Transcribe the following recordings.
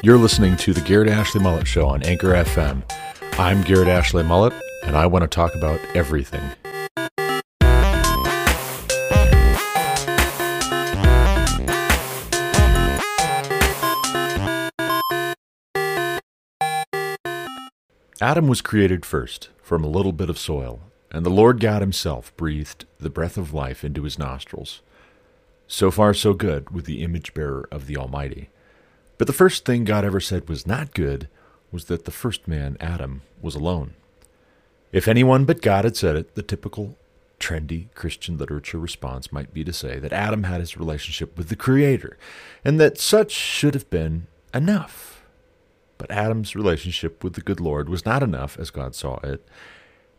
You're listening to the Garrett Ashley Mullet Show on Anchor FM. I'm Garrett Ashley Mullet, and I want to talk about everything. Adam was created first from a little bit of soil, and the Lord God Himself breathed the breath of life into his nostrils. So far, so good with the image bearer of the Almighty. But the first thing God ever said was not good was that the first man, Adam, was alone. If anyone but God had said it, the typical trendy Christian literature response might be to say that Adam had his relationship with the Creator, and that such should have been enough. But Adam's relationship with the good Lord was not enough as God saw it,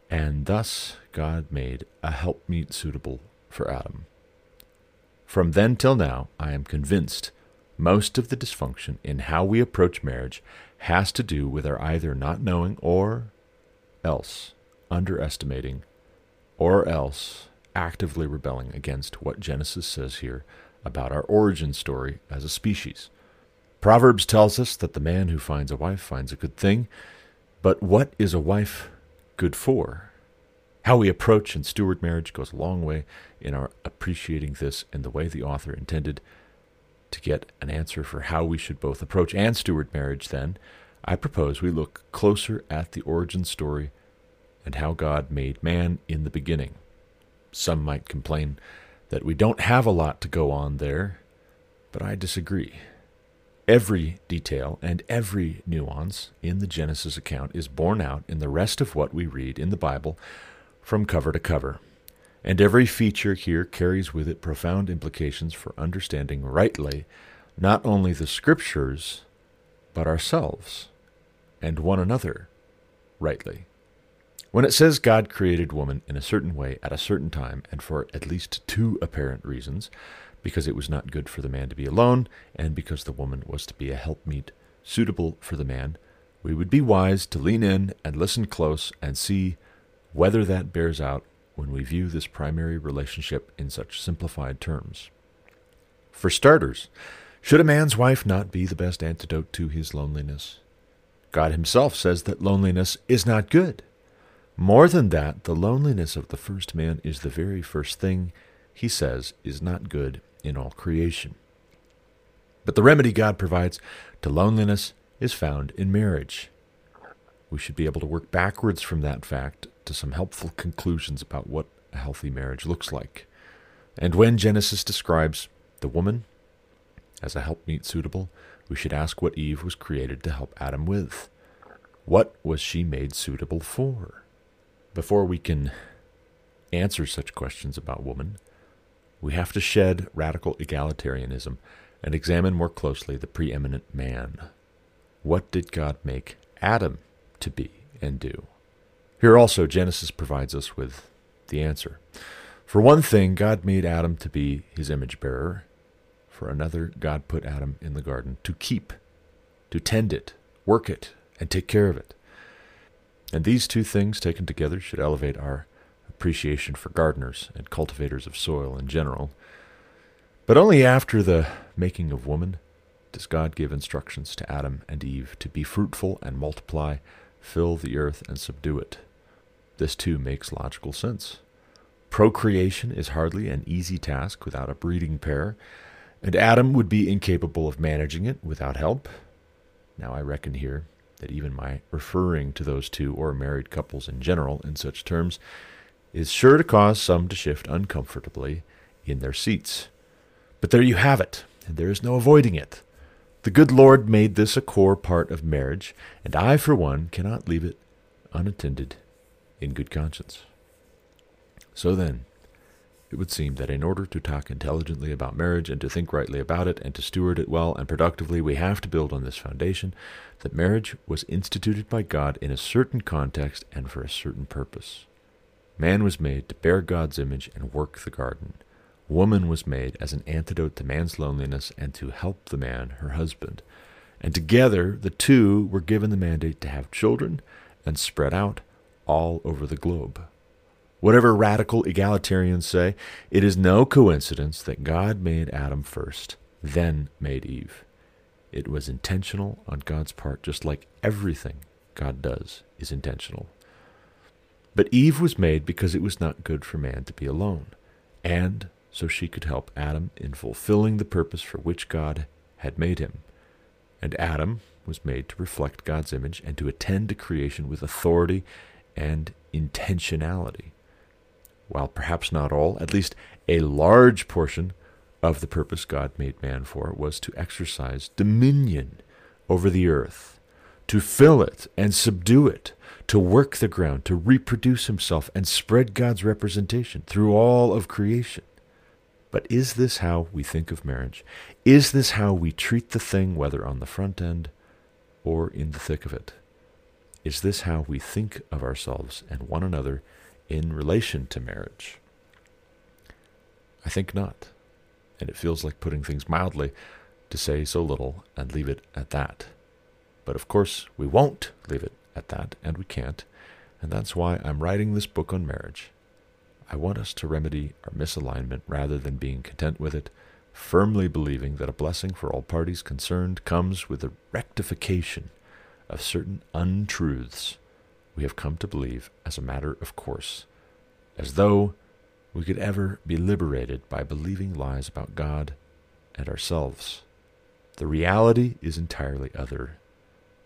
and thus God made a helpmeet suitable for Adam. From then till now, I am convinced most of the dysfunction in how we approach marriage has to do with our either not knowing or else underestimating or else actively rebelling against what Genesis says here about our origin story as a species. Proverbs tells us that the man who finds a wife finds a good thing, but what is a wife good for? How we approach and steward marriage goes a long way in our appreciating this in the way the author intended. To get an answer for how we should both approach and steward marriage, then, I propose we look closer at the origin story and how God made man in the beginning. Some might complain that we don't have a lot to go on there, but I disagree. Every detail and every nuance in the Genesis account is borne out in the rest of what we read in the Bible from cover to cover. And every feature here carries with it profound implications for understanding rightly not only the Scriptures, but ourselves and one another rightly. When it says God created woman in a certain way at a certain time and for at least two apparent reasons, because it was not good for the man to be alone and because the woman was to be a helpmeet suitable for the man, we would be wise to lean in and listen close and see whether that bears out when we view this primary relationship in such simplified terms. For starters, should a man's wife not be the best antidote to his loneliness? God Himself says that loneliness is not good. More than that, the loneliness of the first man is the very first thing he says is not good in all creation. But the remedy God provides to loneliness is found in marriage. We should be able to work backwards from that fact to some helpful conclusions about what a healthy marriage looks like. And when Genesis describes the woman as a helpmeet suitable, we should ask what Eve was created to help Adam with. What was she made suitable for? Before we can answer such questions about woman, we have to shed radical egalitarianism and examine more closely the preeminent man. What did God make Adam to be and do? Here also, Genesis provides us with the answer. For one thing, God made Adam to be his image bearer. For another, God put Adam in the garden to keep, to tend it, work it, and take care of it. And these two things taken together should elevate our appreciation for gardeners and cultivators of soil in general. But only after the making of woman does God give instructions to Adam and Eve to be fruitful and multiply, fill the earth and subdue it. This too makes logical sense. Procreation is hardly an easy task without a breeding pair, and Adam would be incapable of managing it without help. Now I reckon here that even my referring to those two or married couples in general in such terms is sure to cause some to shift uncomfortably in their seats. But there you have it, and there is no avoiding it. The good Lord made this a core part of marriage, and I, for one, cannot leave it unattended in good conscience. So then, it would seem that in order to talk intelligently about marriage and to think rightly about it and to steward it well and productively, we have to build on this foundation that marriage was instituted by God in a certain context and for a certain purpose. Man was made to bear God's image and work the garden. Woman was made as an antidote to man's loneliness and to help the man, her husband. And together, the two were given the mandate to have children and spread out all over the globe. Whatever radical egalitarians say, it is no coincidence that God made Adam first, then made Eve. It was intentional on God's part, just like everything God does is intentional. But Eve was made because it was not good for man to be alone, and so she could help Adam in fulfilling the purpose for which God had made him. And Adam was made to reflect God's image and to attend to creation with authority and intentionality. While perhaps not all, at least a large portion of the purpose God made man for was to exercise dominion over the earth, to fill it and subdue it, to work the ground, to reproduce himself and spread God's representation through all of creation. But is this how we think of marriage? Is this how we treat the thing, whether on the front end or in the thick of it? Is this how we think of ourselves and one another in relation to marriage? I think not and it feels like putting things mildly to say so little and leave it at that. But of course, we won't leave it at that, and we can't, and that's why I'm writing this book on marriage. I want us to remedy our misalignment rather than being content with it, firmly believing that a blessing for all parties concerned comes with the rectification of certain untruths we have come to believe as a matter of course, as though we could ever be liberated by believing lies about God and ourselves. The reality is entirely other.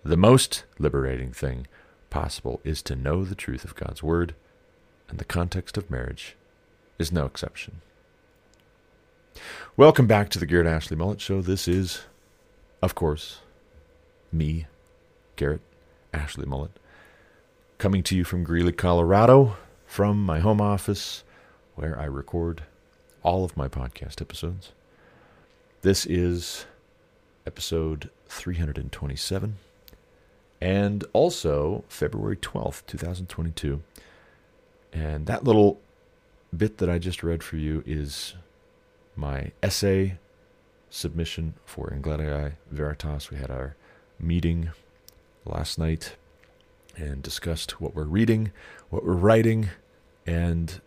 The most liberating thing possible is to know the truth of God's Word, and the context of marriage is no exception. Welcome back to the Garrett Ashley Mullet Show. This is, of course, me, Garrett Ashley Mullet, coming to you from Greeley, Colorado, from my home office where I record all of my podcast episodes. This is episode 327 and also February 12th, 2022. And that little bit that I just read for you is my essay submission for Ingletii Veritas. We had our meeting last night and discussed what we're reading, what we're writing, and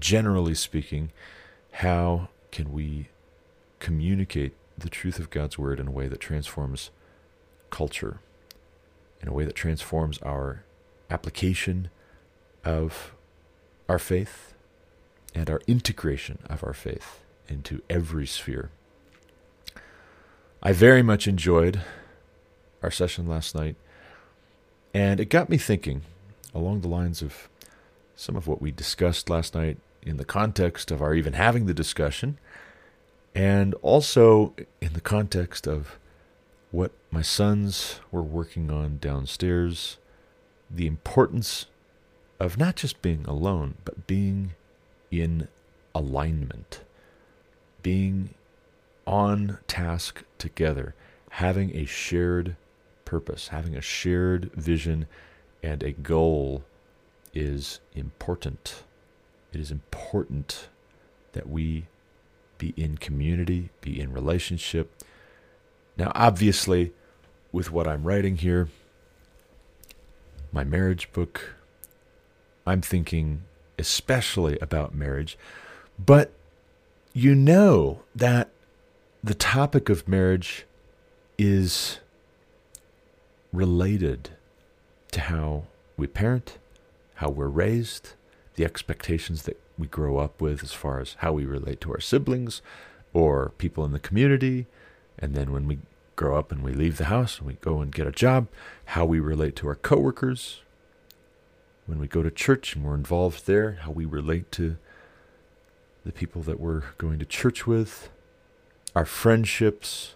generally speaking, how can we communicate the truth of God's word in a way that transforms culture, in a way that transforms our application of our faith and our integration of our faith into every sphere. I very much enjoyed our session last night, and it got me thinking along the lines of some of what we discussed last night in the context of our even having the discussion, and also in the context of what my sons were working on downstairs, the importance of not just being alone, but being in alignment, being on task together, having a shared purpose, having a shared vision and a goal is important. It is important that we be in community, be in relationship. Now, obviously, with what I'm writing here, my marriage book, I'm thinking especially about marriage, but you know that the topic of marriage is related to how we parent, how we're raised, the expectations that we grow up with as far as how we relate to our siblings or people in the community. And then when we grow up and we leave the house and we go and get a job, how we relate to our coworkers. When we go to church and we're involved there, how we relate to the people that we're going to church with, our friendships,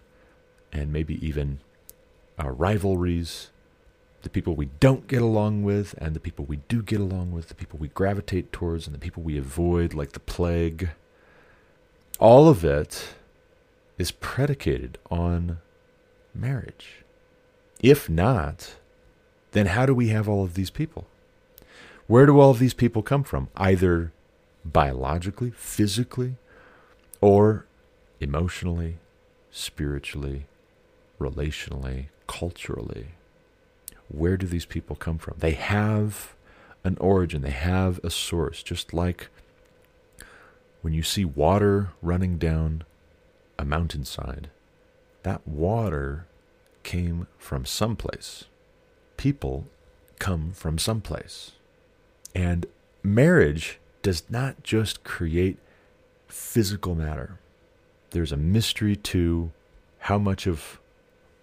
and maybe even our rivalries the people we don't get along with and the people we do get along with, the people we gravitate towards and the people we avoid like the plague. All of it is predicated on marriage. If not, then how do we have all of these people? Where do all of these people come from? Either biologically, physically, or emotionally, spiritually, relationally, culturally where do these people come from? They have an origin, they have a source, just like when you see water running down a mountainside, that water came from someplace. People come from someplace. And marriage does not just create physical matter, there's a mystery to how much of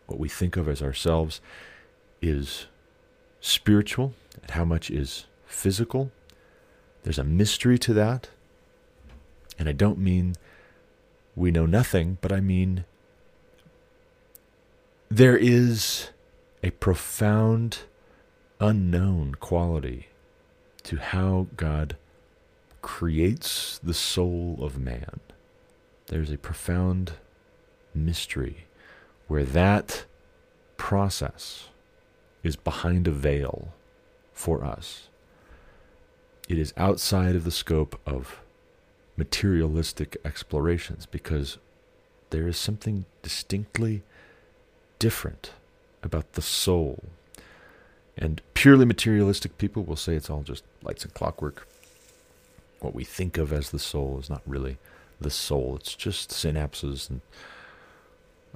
what we think of as ourselves is spiritual and how much is physical. There's a mystery to that. And I don't mean we know nothing, but I mean there is a profound unknown quality to how God creates the soul of man. There's a profound mystery where that process is behind a veil for us. It is outside of the scope of materialistic explorations because there is something distinctly different about the soul. And purely materialistic people will say it's all just lights and clockwork. What we think of as the soul is not really the soul, it's just synapses and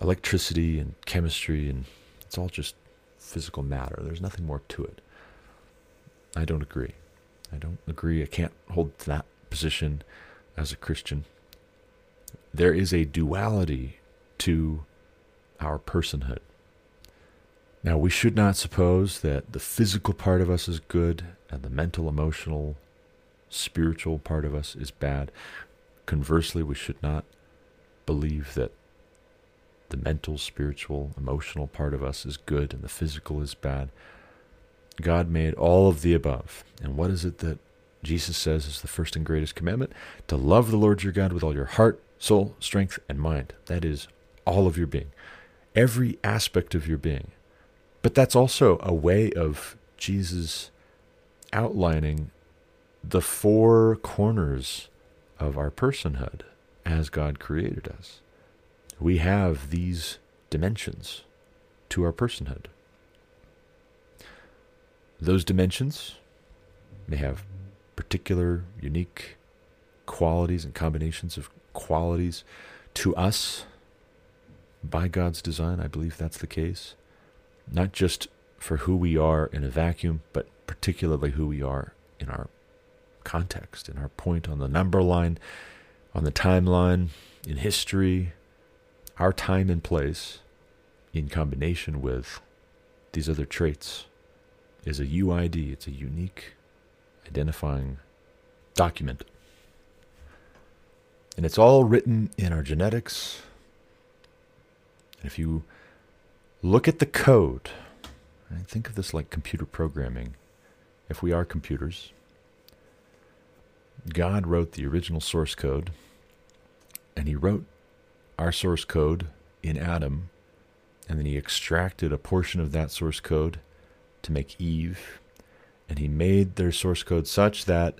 electricity and chemistry, and it's all just physical matter. There's nothing more to it. I don't agree. I don't agree. I can't hold that position as a Christian. There is a duality to our personhood. Now, we should not suppose that the physical part of us is good and the mental, emotional, spiritual part of us is bad. Conversely, we should not believe that the mental, spiritual, emotional part of us is good and the physical is bad. God made all of the above. And what is it that Jesus says is the first and greatest commandment? To love the Lord your God with all your heart, soul, strength, and mind. That is all of your being, every aspect of your being. But that's also a way of Jesus outlining the four corners of our personhood as God created us we have these dimensions to our personhood. Those dimensions may have particular, unique qualities and combinations of qualities to us by God's design. I believe that's the case. Not just for who we are in a vacuum, but particularly who we are in our context, in our point on the number line, on the timeline, in history, our time and place in combination with these other traits is a UID. It's a unique identifying document. And it's all written in our genetics. And if you look at the code, right, think of this like computer programming. If we are computers, God wrote the original source code, and He wrote our source code in Adam, and then he extracted a portion of that source code to make Eve, and he made their source code such that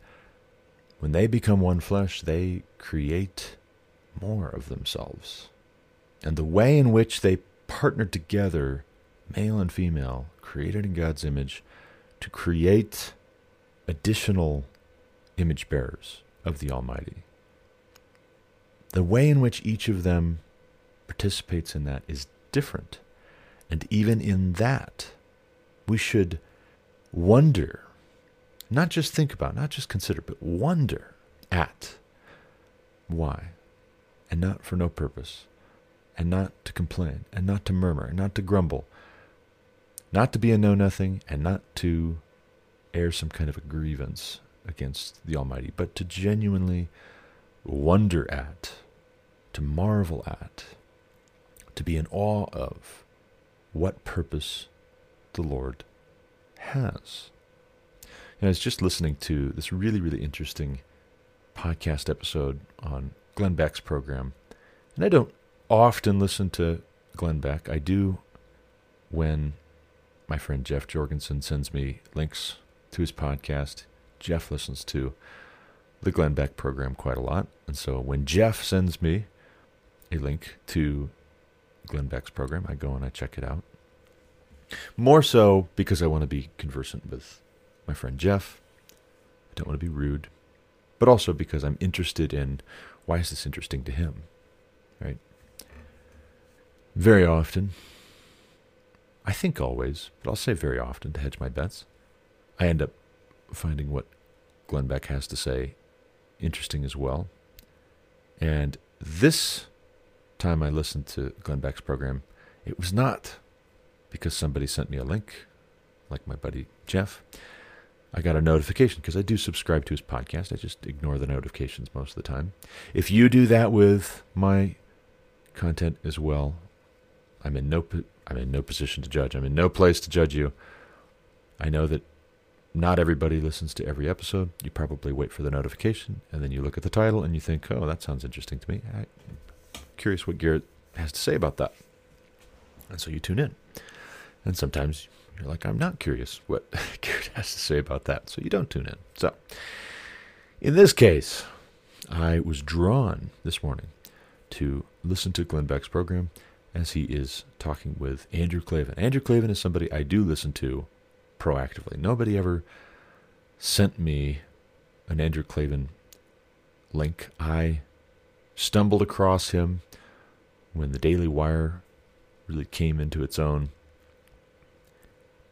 when they become one flesh, they create more of themselves. And the way in which they partnered together, male and female, created in God's image, to create additional image bearers of the Almighty the way in which each of them participates in that is different. And even in that, we should wonder, not just think about, not just consider, but wonder at why. And not for no purpose. And not to complain, and not to murmur, and not to grumble. Not to be a know nothing, and not to air some kind of a grievance against the Almighty, but to genuinely wonder at to marvel at, to be in awe of what purpose the Lord has. And I was just listening to this really, really interesting podcast episode on Glenn Beck's program. And I don't often listen to Glenn Beck. I do when my friend Jeff Jorgensen sends me links to his podcast. Jeff listens to the Glenn Beck program quite a lot. And so when Jeff sends me a link to Glenn Beck's program. I go and I check it out. More so because I want to be conversant with my friend Jeff. I don't want to be rude, but also because I'm interested in why is this interesting to him, right? very often, I think always, but I'll say very often to hedge my bets, I end up finding what Glenn Beck has to say interesting as well. And this time I listened to Glenn Beck's program, it was not because somebody sent me a link, like my buddy Jeff. I got a notification because I do subscribe to his podcast. I just ignore the notifications most of the time. If you do that with my content as well, I'm in no I'm in no position to judge. I'm in no place to judge you. I know that not everybody listens to every episode. You probably wait for the notification and then you look at the title and you think, "Oh, that sounds interesting to me." I'm curious what Garrett has to say about that. And so you tune in. And sometimes you're like, I'm not curious what Garrett has to say about that. So you don't tune in. So in this case, I was drawn this morning to listen to Glenn Beck's program as he is talking with Andrew Klavan. Andrew Klavan is somebody I do listen to proactively. Nobody ever sent me an Andrew Klavan link. I stumbled across him when the Daily Wire really came into its own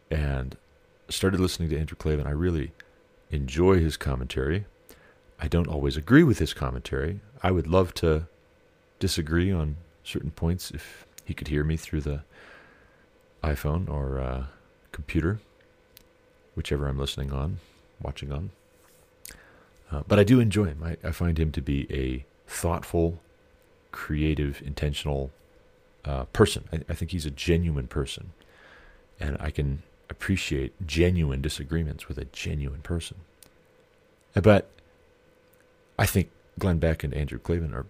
and started listening to Andrew Klavan. I really enjoy his commentary. I don't always agree with his commentary. I would love to disagree on certain points if he could hear me through the iPhone or uh, computer, whichever I'm listening on, watching on. Uh, but I do enjoy him. I, I, find him to be a thoughtful, creative, intentional uh, person. I, I think he's a genuine person. And I can appreciate genuine disagreements with a genuine person. But I think Glenn Beck and Andrew Klavan are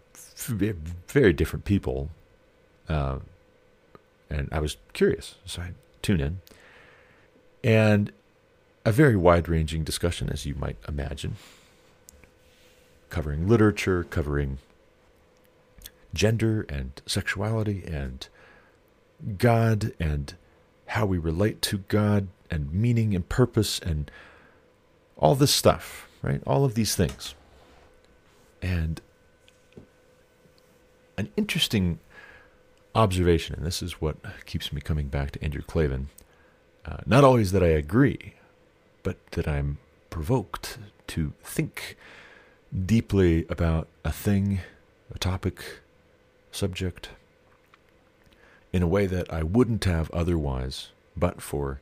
very different people. Uh, and I was curious, so I tune in. And a very wide ranging discussion, as you might imagine, covering literature, covering gender and sexuality and God and how we relate to God and meaning and purpose and all this stuff, right? All of these things. And an interesting observation, and this is what keeps me coming back to Andrew Klavan. Uh, not always that I agree, but that I'm provoked to think deeply about a thing, a topic, subject, in a way that I wouldn't have otherwise, but for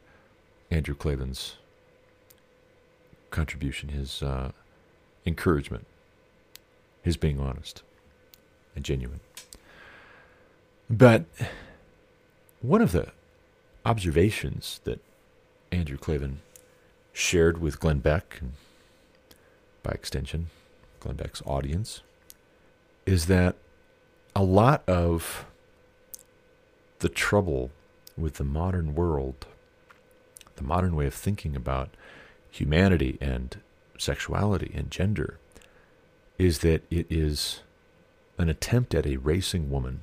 Andrew Klavan's contribution, his uh, encouragement, his being honest and genuine. But one of the observations that Andrew Klavan shared with Glenn Beck, and by extension, Glenn Beck's audience, is that a lot of the trouble with the modern world, the modern way of thinking about humanity and sexuality and gender, is that it is an attempt at a racing woman.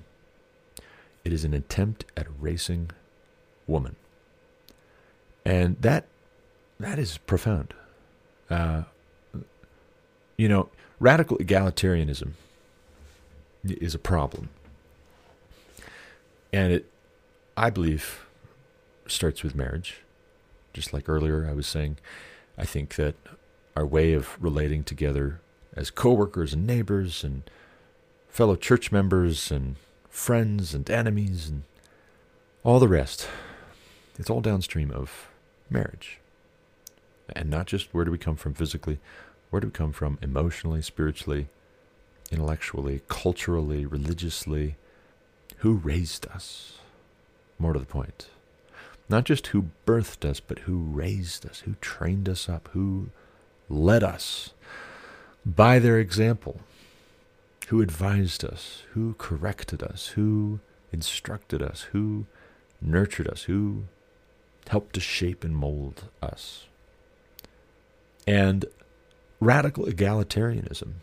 It is an attempt at a racing woman. And that that is profound. Uh, you know, radical egalitarianism is a problem. And it, I believe, starts with marriage. Just like earlier I was saying, I think that our way of relating together as coworkers and neighbors and fellow church members and friends and enemies and all the rest, it's all downstream of marriage. And not just where do we come from physically, where do we come from emotionally, spiritually, intellectually, culturally, religiously, who raised us? More to the point. Not just who birthed us, but who raised us, who trained us up, who led us by their example, who advised us, who corrected us, who instructed us, who nurtured us, who helped to shape and mold us. And radical egalitarianism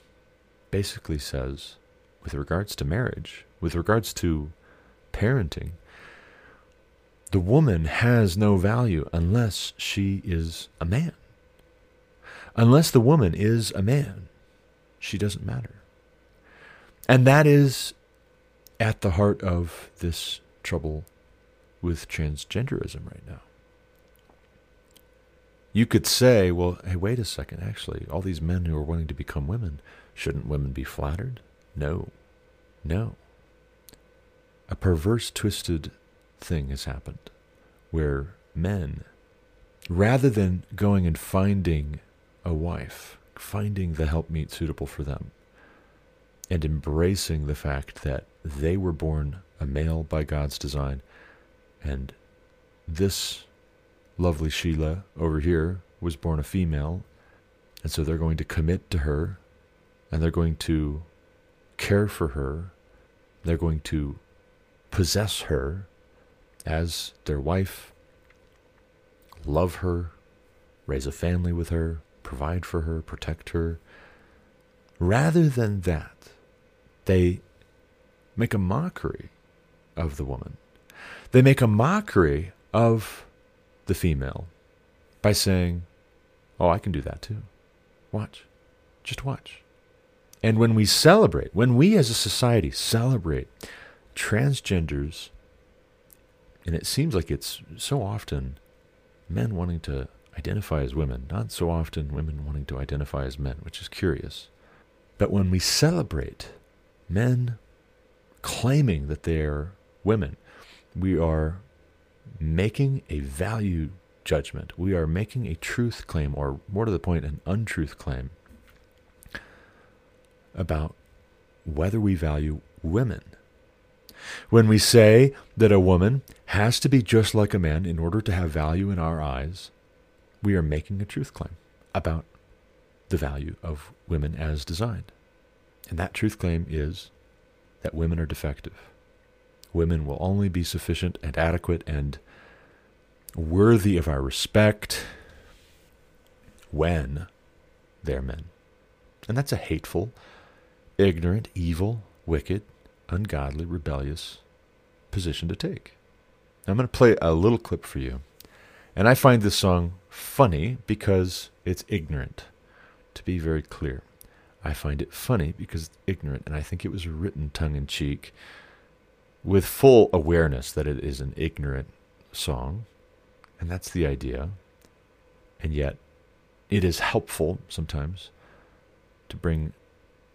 basically says, with regards to marriage, with regards to parenting, the woman has no value unless she is a man. Unless the woman is a man, she doesn't matter. And that is at the heart of this trouble with transgenderism right now. You could say, well, hey, wait a second, actually, all these men who are wanting to become women, shouldn't women be flattered? No. No. A perverse, twisted thing has happened where men, rather than going and finding a wife, finding the helpmeet suitable for them, and embracing the fact that they were born a male by God's design, and this lovely Sheila over here was born a female, and so they're going to commit to her, and they're going to care for her, they're going to possess her as their wife, love her, raise a family with her, provide for her, protect her. Rather than that, they make a mockery of the woman. They make a mockery of the female by saying, Oh, I can do that too. Watch. Just watch. And when we celebrate, when we as a society celebrate transgenders, and it seems like it's so often men wanting to identify as women, not so often women wanting to identify as men, which is curious. But when we celebrate men claiming that they're women, we are making a value judgment. We are making a truth claim, or more to the point, an untruth claim about whether we value women. When we say that a woman has to be just like a man in order to have value in our eyes, we are making a truth claim about the value of women as designed. And that truth claim is that women are defective. Women will only be sufficient and adequate and worthy of our respect when they're men. And that's a hateful, ignorant, evil, wicked, ungodly, rebellious position to take. I'm going to play a little clip for you. And I find this song funny because it's ignorant, to be very clear. I find it funny because it's ignorant, and I think it was written tongue in cheek with full awareness that it is an ignorant song. And that's the idea. And yet, it is helpful sometimes to bring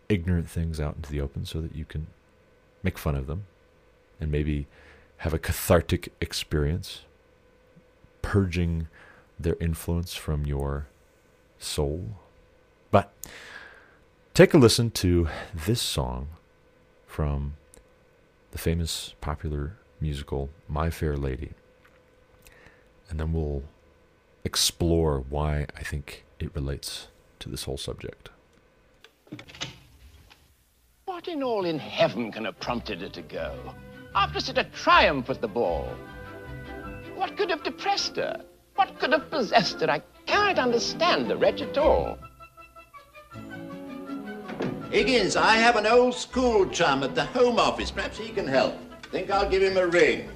ignorant things out into the open so that you can make fun of them and maybe have a cathartic experience, purging their influence from your soul. But take a listen to this song from the famous popular musical My Fair Lady. And then we'll explore why I think it relates to this whole subject. What in all in heaven can have prompted her to go? After such a triumph at the ball. What could have depressed her? What could have possessed her? I can't understand the wretch at all. Higgins, I have an old school chum at the Home Office. Perhaps he can help. Think I'll give him a ring.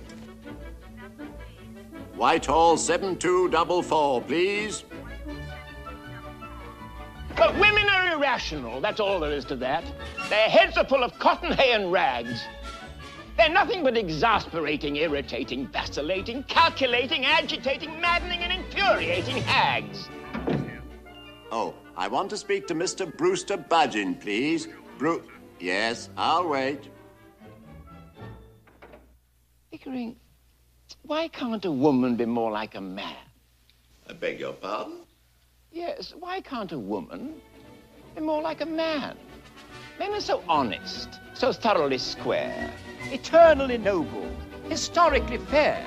Whitehall 7244, please. But women are irrational, that's all there is to that. Their heads are full of cotton hay and rags. They're nothing but exasperating, irritating, vacillating, calculating, agitating, maddening, and infuriating hags. Oh, I want to speak to Mr. Brewster Budgin, please. Bru... Yes, I'll wait. Pickering, why can't a woman be more like a man? I beg your pardon? Yes, why can't a woman be more like a man? Men are so honest, so thoroughly square, eternally noble, historically fair.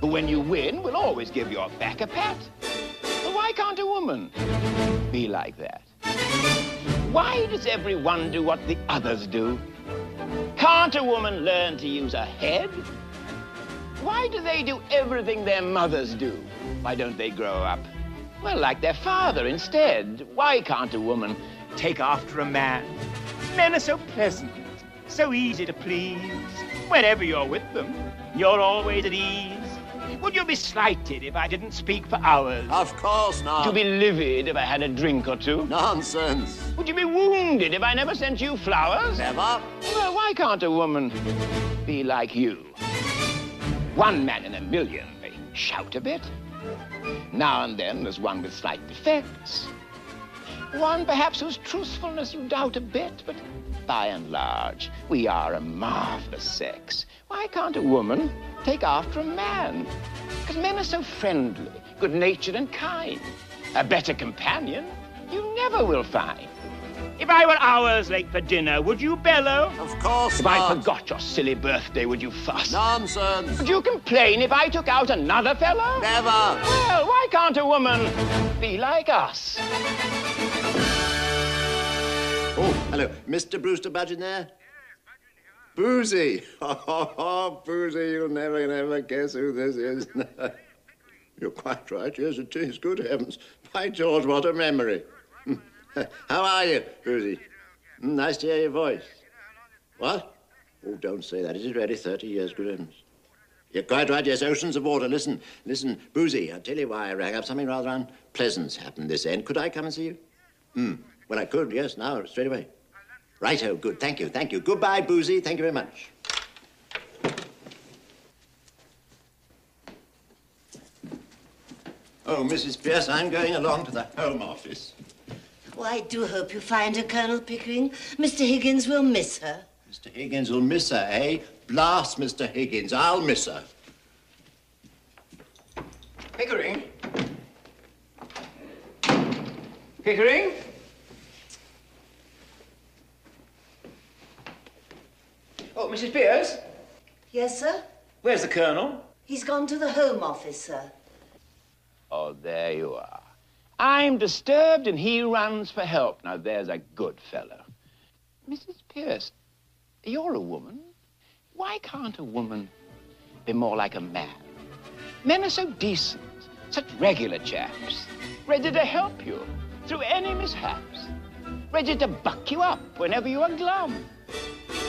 But when you win, we'll always give your back a pat. But why can't a woman be like that? Why does everyone do what the others do? Can't a woman learn to use her head? Why do they do everything their mothers do? Why don't they grow up? Well, like their father instead. Why can't a woman take after a man? Men are so pleasant, so easy to please. Whenever you're with them, you're always at ease. Would you be slighted if I didn't speak for hours? Of course not. Would you be livid if I had a drink or two? Nonsense. Would you be wounded if I never sent you flowers? Never. Well, why can't a woman be like you? One man in a million may shout a bit. Now and then there's one with slight defects. One perhaps whose truthfulness you doubt a bit, but by and large, we are a marvelous sex. Why can't a woman take after a man? Because men are so friendly, good-natured and kind. A better companion you never will find. If I were hours late for dinner, would you bellow? Of course If not. I forgot your silly birthday, would you fuss? Nonsense. Would you complain if I took out another fellow? Never. Well, why can't a woman be like us? Oh, hello. Mr. Brewster Budgin there? Boozy. Oh, Boozy, you'll never, never guess who this is. You're quite right. Yes, it is. Good heavens. By George, what a memory. How are you, Boozy? Mm, Nice to hear your voice. What? Oh, don't say that. Is it really 30 years, good? You're quite right, yes, oceans of water. Listen, listen, Boozy, I'll tell you why I rang up. Something rather unpleasant's happened this end. Could I come and see you? Hmm. Well, I could, yes, now, straight away. Righto, good. Thank you, thank you. Goodbye, Boozy. Thank you very much. Oh, Mrs. Pearce, I'm going along to the Home Office. I do hope you find her, Colonel Pickering. Mr. Higgins will miss her. Mr. Higgins will miss her, eh? Blast Mr. Higgins. I'll miss her. Pickering? Pickering? Oh, Mrs. Pearce? Yes, sir? Where's the Colonel? He's gone to the Home Office, sir. Oh, there you are. I'm disturbed and he runs for help. Now, there's a good fellow. Mrs. Pearce, you're a woman. Why can't a woman be more like a man? Men are so decent, such regular chaps, ready to help you through any mishaps, ready to buck you up whenever you are glum.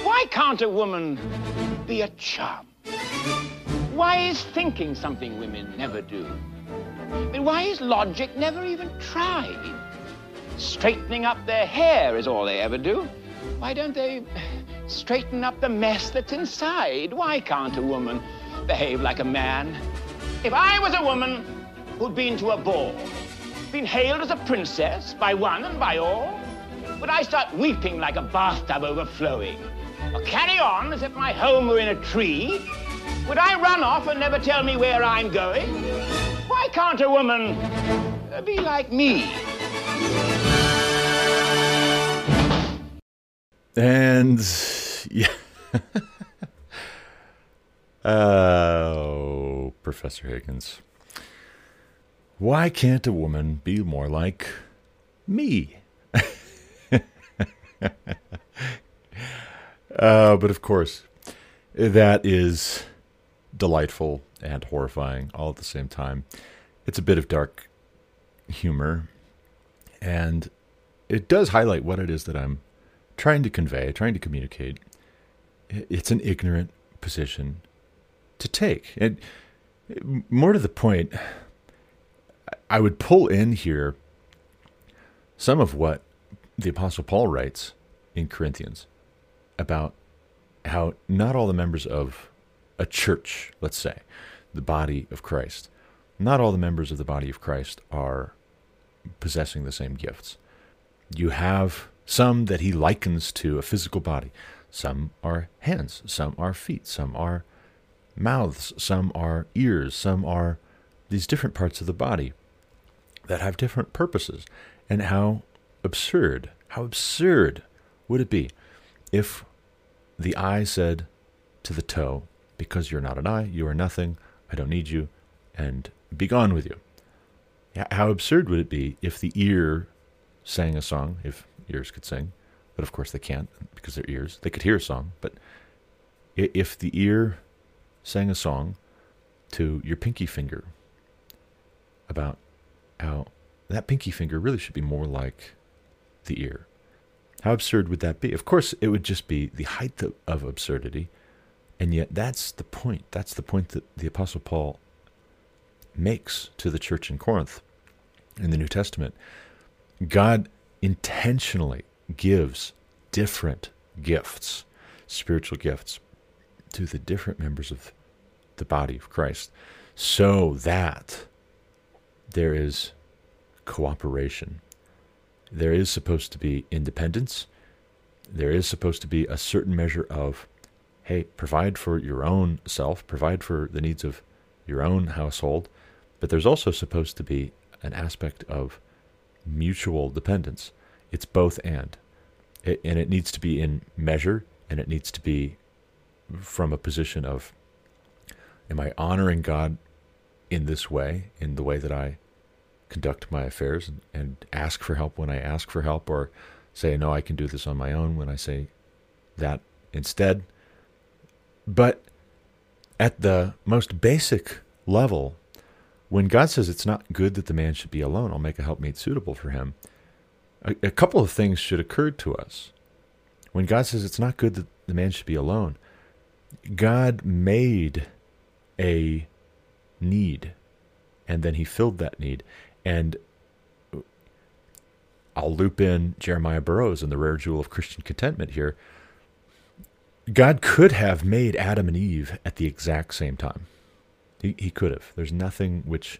Why can't a woman be a chum? Why is thinking something women never do? But why is logic never even tried? Straightening up their hair is all they ever do. Why don't they straighten up the mess that's inside? Why can't a woman behave like a man? If I was a woman who'd been to a ball, been hailed as a princess by one and by all, would I start weeping like a bathtub overflowing? Or carry on as if my home were in a tree? Would I run off and never tell me where I'm going? Why can't a woman uh, be like me? And yeah. oh, Professor Higgins. Why can't a woman be more like me? uh, but of course, that is delightful and horrifying all at the same time. It's a bit of dark humor, and it does highlight what it is that I'm trying to convey, trying to communicate. It's an ignorant position to take. And more to the point, I would pull in here some of what the Apostle Paul writes in Corinthians about how not all the members of a church, let's say, the body of Christ, not all the members of the body of Christ are possessing the same gifts. You have some that he likens to a physical body. Some are hands, some are feet, some are mouths, some are ears, some are these different parts of the body that have different purposes. And how absurd, how absurd would it be if the eye said to the toe, Because you're not an eye, you are nothing, I don't need you, and be gone with you. How absurd would it be if the ear sang a song, if ears could sing, but of course they can't because they're ears. They could hear a song, but if the ear sang a song to your pinky finger about how that pinky finger really should be more like the ear, how absurd would that be? Of course, it would just be the height of absurdity, and yet that's the point. That's the point that the Apostle Paul makes to the church in Corinth in the New Testament. God intentionally gives different gifts, spiritual gifts, to the different members of the body of Christ, so that there is cooperation. There is supposed to be independence. There is supposed to be a certain measure of, hey, provide for your own self, provide for the needs of your own household. But there's also supposed to be an aspect of mutual dependence. It's both and. It, and it needs to be in measure and it needs to be from a position of am I honoring God in this way, in the way that I conduct my affairs and, and ask for help when I ask for help, or say, no, I can do this on my own when I say that instead. But at the most basic level, when God says it's not good that the man should be alone, I'll make a helpmate suitable for him, a, a couple of things should occur to us. When God says it's not good that the man should be alone, God made a need and then he filled that need. And I'll loop in Jeremiah Burroughs and the rare jewel of Christian contentment here. God could have made Adam and Eve at the exact same time. He, he could have. There's nothing which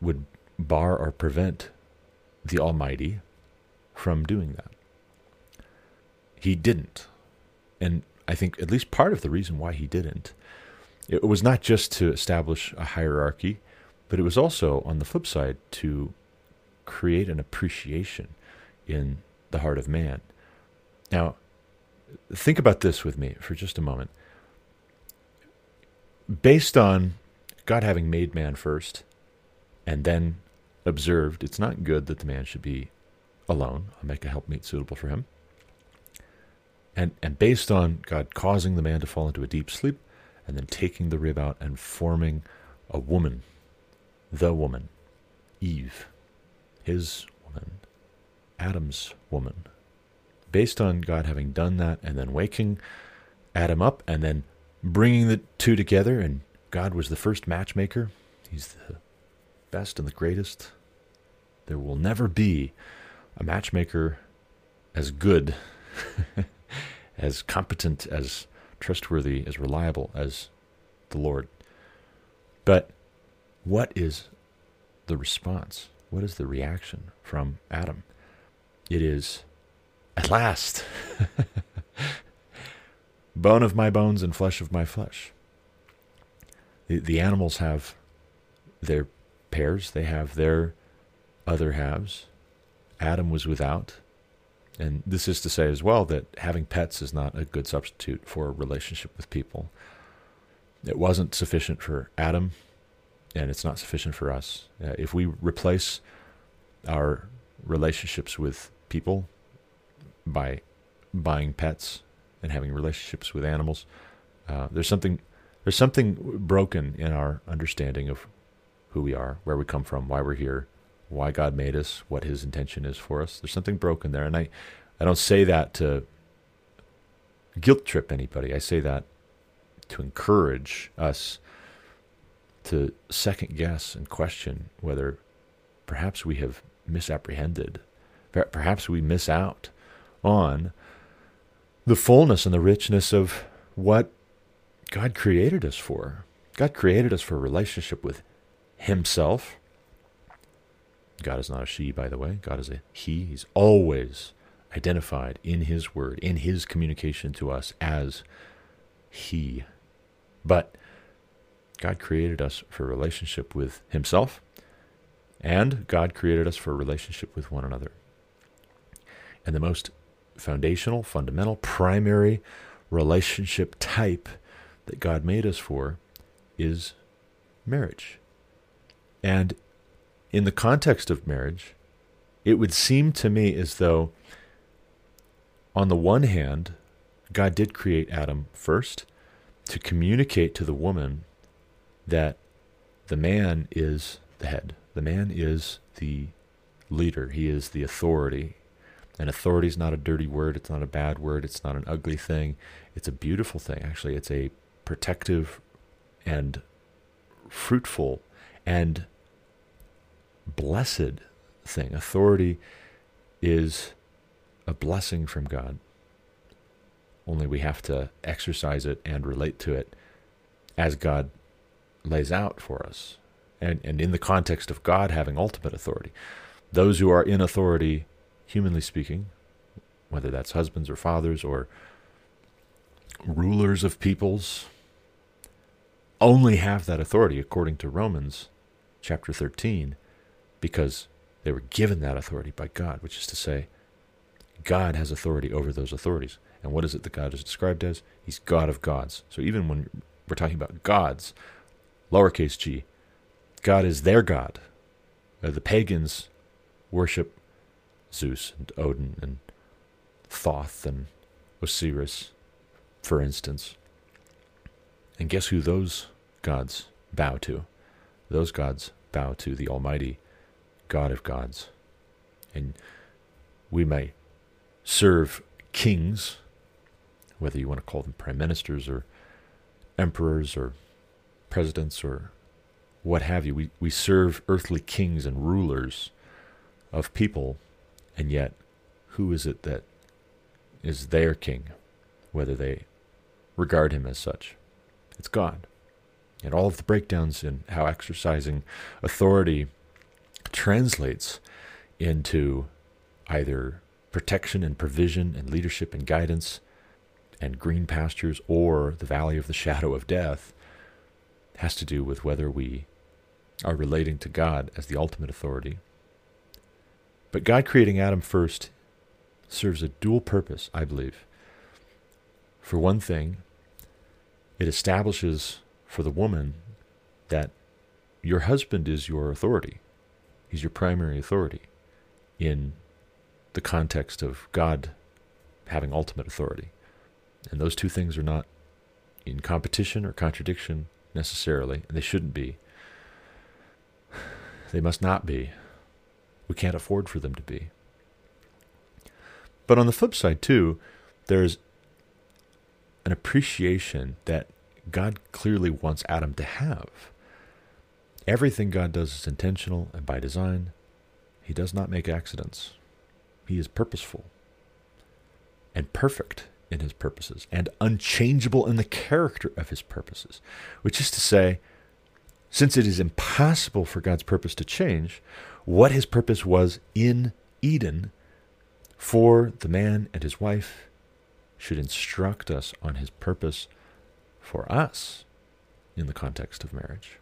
would bar or prevent the Almighty from doing that. He didn't. And I think at least part of the reason why he didn't, it was not just to establish a hierarchy, but it was also, on the flip side, to create an appreciation in the heart of man. Now, think about this with me for just a moment. Based on God having made man first and then observed it's not good that the man should be alone, I'll make a helpmeet suitable for him. And, and based on God causing the man to fall into a deep sleep and then taking the rib out and forming a woman, the woman, Eve, his woman, Adam's woman. Based on God having done that and then waking Adam up and then bringing the two together, and God was the first matchmaker, he's the best and the greatest. There will never be a matchmaker as good as competent, as trustworthy, as reliable as the Lord. But what is the response? What is the reaction from Adam? It is, at last, bone of my bones and flesh of my flesh. The, the animals have their pairs, they have their other halves. Adam was without, and this is to say as well that having pets is not a good substitute for a relationship with people. It wasn't sufficient for Adam, and it's not sufficient for us. Uh, if we replace our relationships with people by buying pets and having relationships with animals, uh, there's something there's something broken in our understanding of who we are, where we come from, why we're here, why God made us, what His intention is for us. There's something broken there, and I, I don't say that to guilt trip anybody. I say that to encourage us to second guess and question whether perhaps we have misapprehended, perhaps we miss out on the fullness and the richness of what God created us for. God created us for a relationship with Himself God is not a she, by the way. God is a he. He's always identified in his word, in his communication to us as he. But God created us for a relationship with himself, and God created us for a relationship with one another. And the most foundational, fundamental, primary relationship type that God made us for is marriage. And in the context of marriage, it would seem to me as though, on the one hand, God did create Adam first to communicate to the woman that the man is the head, the man is the leader, he is the authority. And authority is not a dirty word, it's not a bad word, it's not an ugly thing, it's a beautiful thing. Actually, it's a protective and fruitful and blessed thing. Authority is a blessing from God. Only we have to exercise it and relate to it as God lays out for us, and, and in the context of God having ultimate authority. Those who are in authority, humanly speaking, whether that's husbands or fathers or rulers of peoples, only have that authority according to Romans chapter 13 because they were given that authority by God, which is to say, God has authority over those authorities. And what is it that God is described as? He's God of gods. So even when we're talking about gods, lowercase g, God is their God. Uh, the pagans worship Zeus and Odin and Thoth and Osiris, for instance. And guess who those gods bow to? Those gods bow to the Almighty God of gods. And we may serve kings whether you want to call them prime ministers or emperors or presidents or what have you. We, we serve earthly kings and rulers of people, and yet who is it that is their king, whether they regard him as such? It's God. And all of the breakdowns in how exercising authority translates into either protection and provision and leadership and guidance and green pastures or the valley of the shadow of death has to do with whether we are relating to God as the ultimate authority. But God creating Adam first serves a dual purpose, I believe. For one thing, it establishes for the woman that your husband is your authority. He's your primary authority in the context of God having ultimate authority. And those two things are not in competition or contradiction necessarily, and they shouldn't be. They must not be. We can't afford for them to be. But on the flip side, too, there's an appreciation that God clearly wants Adam to have. Everything God does is intentional and by design. He does not make accidents. He is purposeful and perfect in his purposes and unchangeable in the character of his purposes, which is to say, since it is impossible for God's purpose to change, what his purpose was in Eden for the man and his wife should instruct us on his purpose for us in the context of marriage.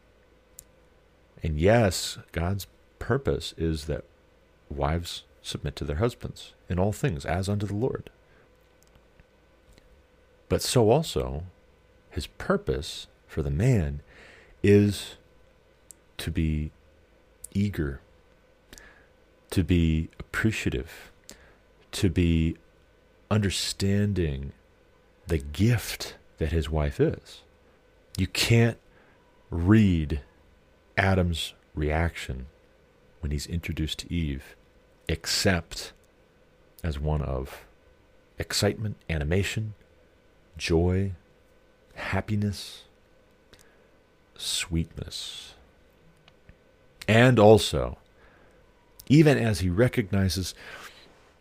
And yes, God's purpose is that wives submit to their husbands in all things, as unto the Lord. But so also, his purpose for the man is to be eager, to be appreciative, to be understanding the gift that his wife is. You can't read Adam's reaction when he's introduced to Eve except as one of excitement, animation, joy, happiness, sweetness. And also, even as he recognizes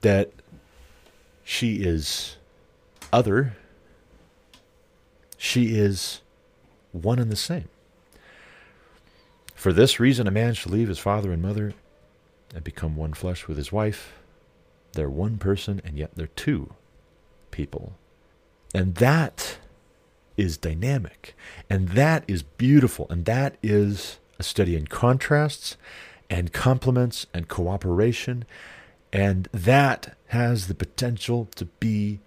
that she is other, she is one and the same. For this reason, a man shall leave his father and mother and become one flesh with his wife. They're one person, and yet they're two people. And that is dynamic. And that is beautiful. And that is a study in contrasts and complements and cooperation. And that has the potential to be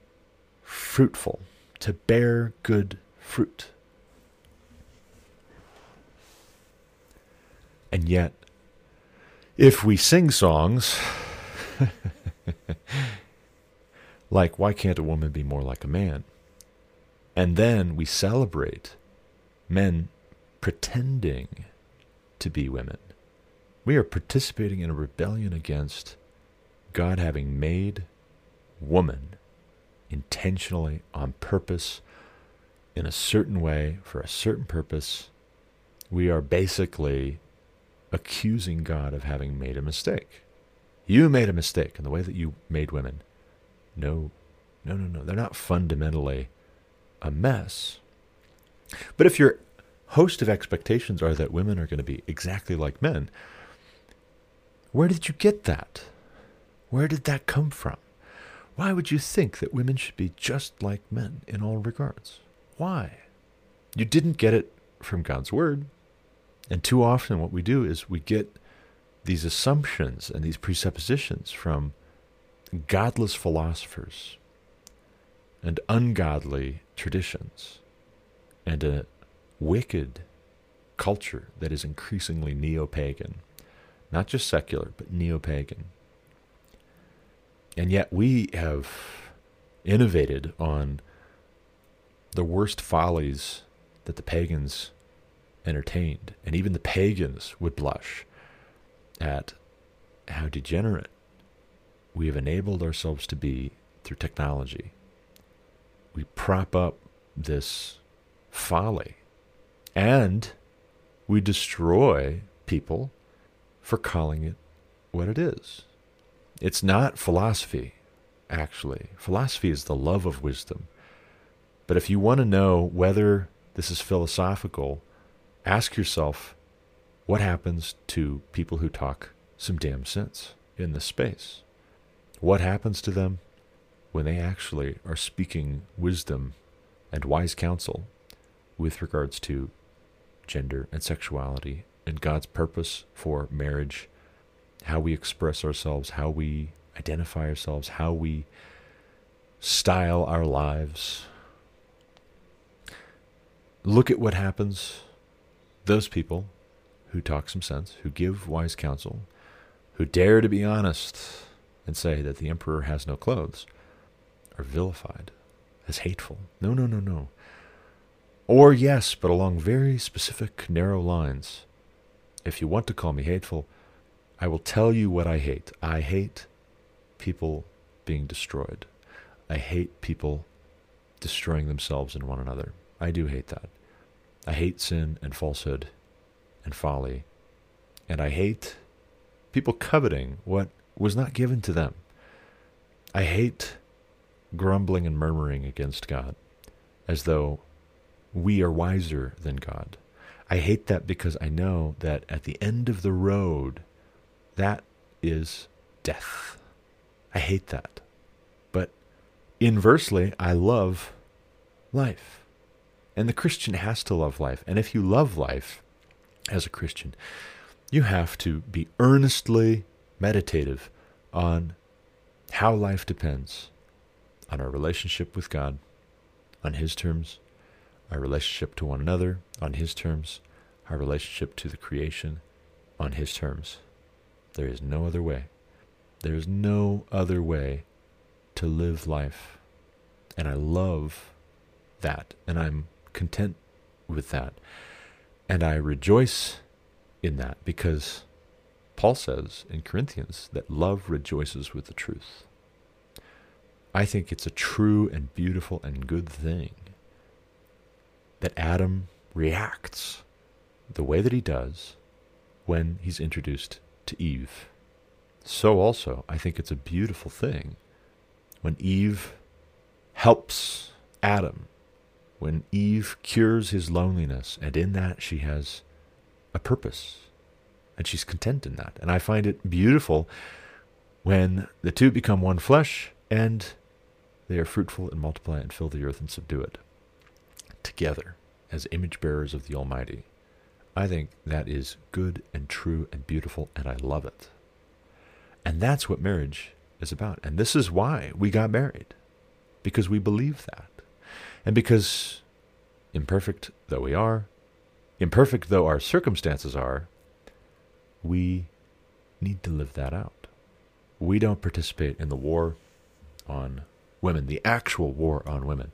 fruitful, to bear good fruit. And yet, if we sing songs like, Why Can't a Woman Be More Like a Man? And then we celebrate men pretending to be women. We are participating in a rebellion against God having made woman intentionally, on purpose, in a certain way, for a certain purpose. We are basically accusing God of having made a mistake. You made a mistake in the way that you made women. No, no, no, no. They're not fundamentally a mess. But if you're host of expectations are that women are going to be exactly like men. Where did you get that? Where did that come from? Why would you think that women should be just like men in all regards? Why? You didn't get it from God's Word. And too often, what we do is we get these assumptions and these presuppositions from godless philosophers and ungodly traditions and a wicked culture that is increasingly neo pagan, not just secular, but neo pagan. And yet we have innovated on the worst follies that the pagans entertained. And even the pagans would blush at how degenerate we have enabled ourselves to be through technology. We prop up this folly and we destroy people for calling it what it is. It's not philosophy, actually. Philosophy is the love of wisdom. But if you want to know whether this is philosophical, ask yourself what happens to people who talk some damn sense in this space? What happens to them when they actually are speaking wisdom and wise counsel with regards to gender and sexuality and God's purpose for marriage, how we express ourselves, how we identify ourselves, how we style our lives. Look at what happens. Those people who talk some sense, who give wise counsel, who dare to be honest and say that the emperor has no clothes, are vilified as hateful. No, no, no, no. Or yes, but along very specific, narrow lines. If you want to call me hateful, I will tell you what I hate. I hate people being destroyed. I hate people destroying themselves and one another. I do hate that. I hate sin and falsehood and folly. And I hate people coveting what was not given to them. I hate grumbling and murmuring against God as though we are wiser than God. I hate that because I know that at the end of the road, that is death. I hate that. But inversely, I love life. And the Christian has to love life. And if you love life as a Christian, you have to be earnestly meditative on how life depends on our relationship with God, on His terms, our relationship to one another on His terms, our relationship to the creation on His terms. There is no other way. There is no other way to live life. And I love that. And I'm content with that. And I rejoice in that because Paul says in Corinthians that love rejoices with the truth. I think it's a true and beautiful and good thing that Adam reacts the way that he does when he's introduced to Eve. So, also, I think it's a beautiful thing when Eve helps Adam, when Eve cures his loneliness, and in that she has a purpose, and she's content in that. And I find it beautiful when the two become one flesh and they are fruitful and multiply and fill the earth and subdue it together as image bearers of the Almighty. I think that is good and true and beautiful, and I love it. And that's what marriage is about. And this is why we got married, because we believe that. And because, imperfect though we are, imperfect though our circumstances are, we need to live that out. We don't participate in the war on women, the actual war on women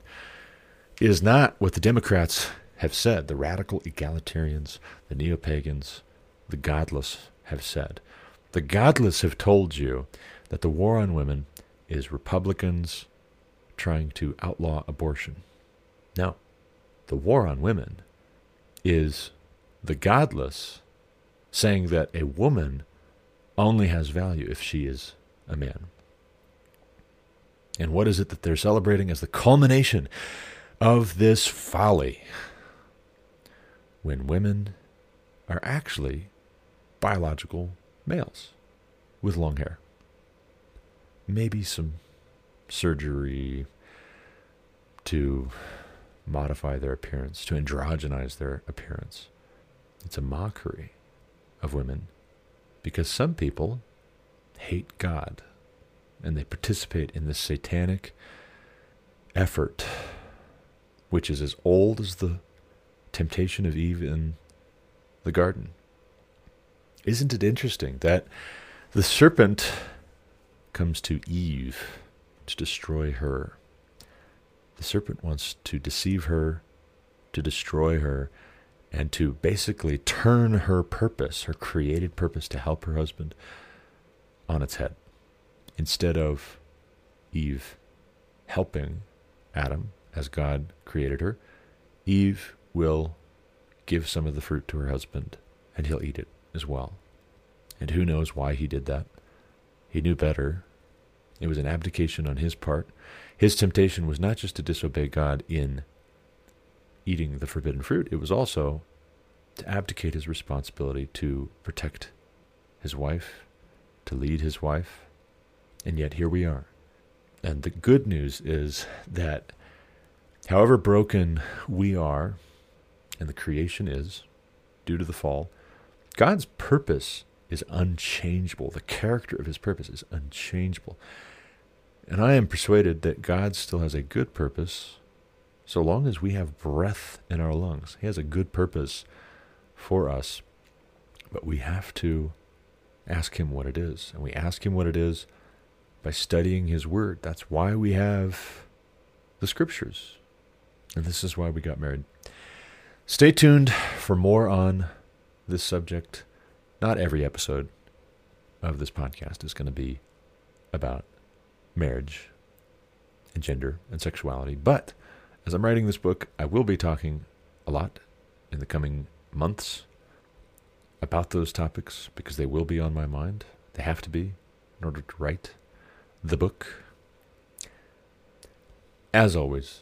is not what the Democrats have said, the radical egalitarians, the neo pagans, the godless have said. The godless have told you that the war on women is Republicans trying to outlaw abortion. No, the war on women is the godless saying that a woman only has value if she is a man. And what is it that they're celebrating as the culmination of this folly. when women are actually biological males with long hair. Maybe some surgery to modify their appearance, to androgynize their appearance. It's a mockery of women because some people hate God and they participate in this satanic effort, which is as old as the temptation of Eve in the garden. Isn't it interesting that the serpent comes to Eve to destroy her? The serpent wants to deceive her, to destroy her, and to basically turn her purpose, her created purpose to help her husband, on its head. Instead of Eve helping Adam as God created her, Eve will give some of the fruit to her husband and he'll eat it as well. And who knows why he did that? He knew better. It was an abdication on his part. His temptation was not just to disobey God in eating the forbidden fruit, it was also to abdicate his responsibility to protect his wife, to lead his wife. And yet here we are. And the good news is that however broken we are, and the creation is, due to the fall, God's purpose is unchangeable. The character of his purpose is unchangeable. And I am persuaded that God still has a good purpose so long as we have breath in our lungs. He has a good purpose for us, but we have to ask Him what it is. And we ask Him what it is by studying His Word. That's why we have the Scriptures. And this is why we got married. Stay tuned for more on this subject. Not every episode of this podcast is going to be about marriage and gender and sexuality. But as I'm writing this book, I will be talking a lot in the coming months about those topics because they will be on my mind. They have to be in order to write the book. As always,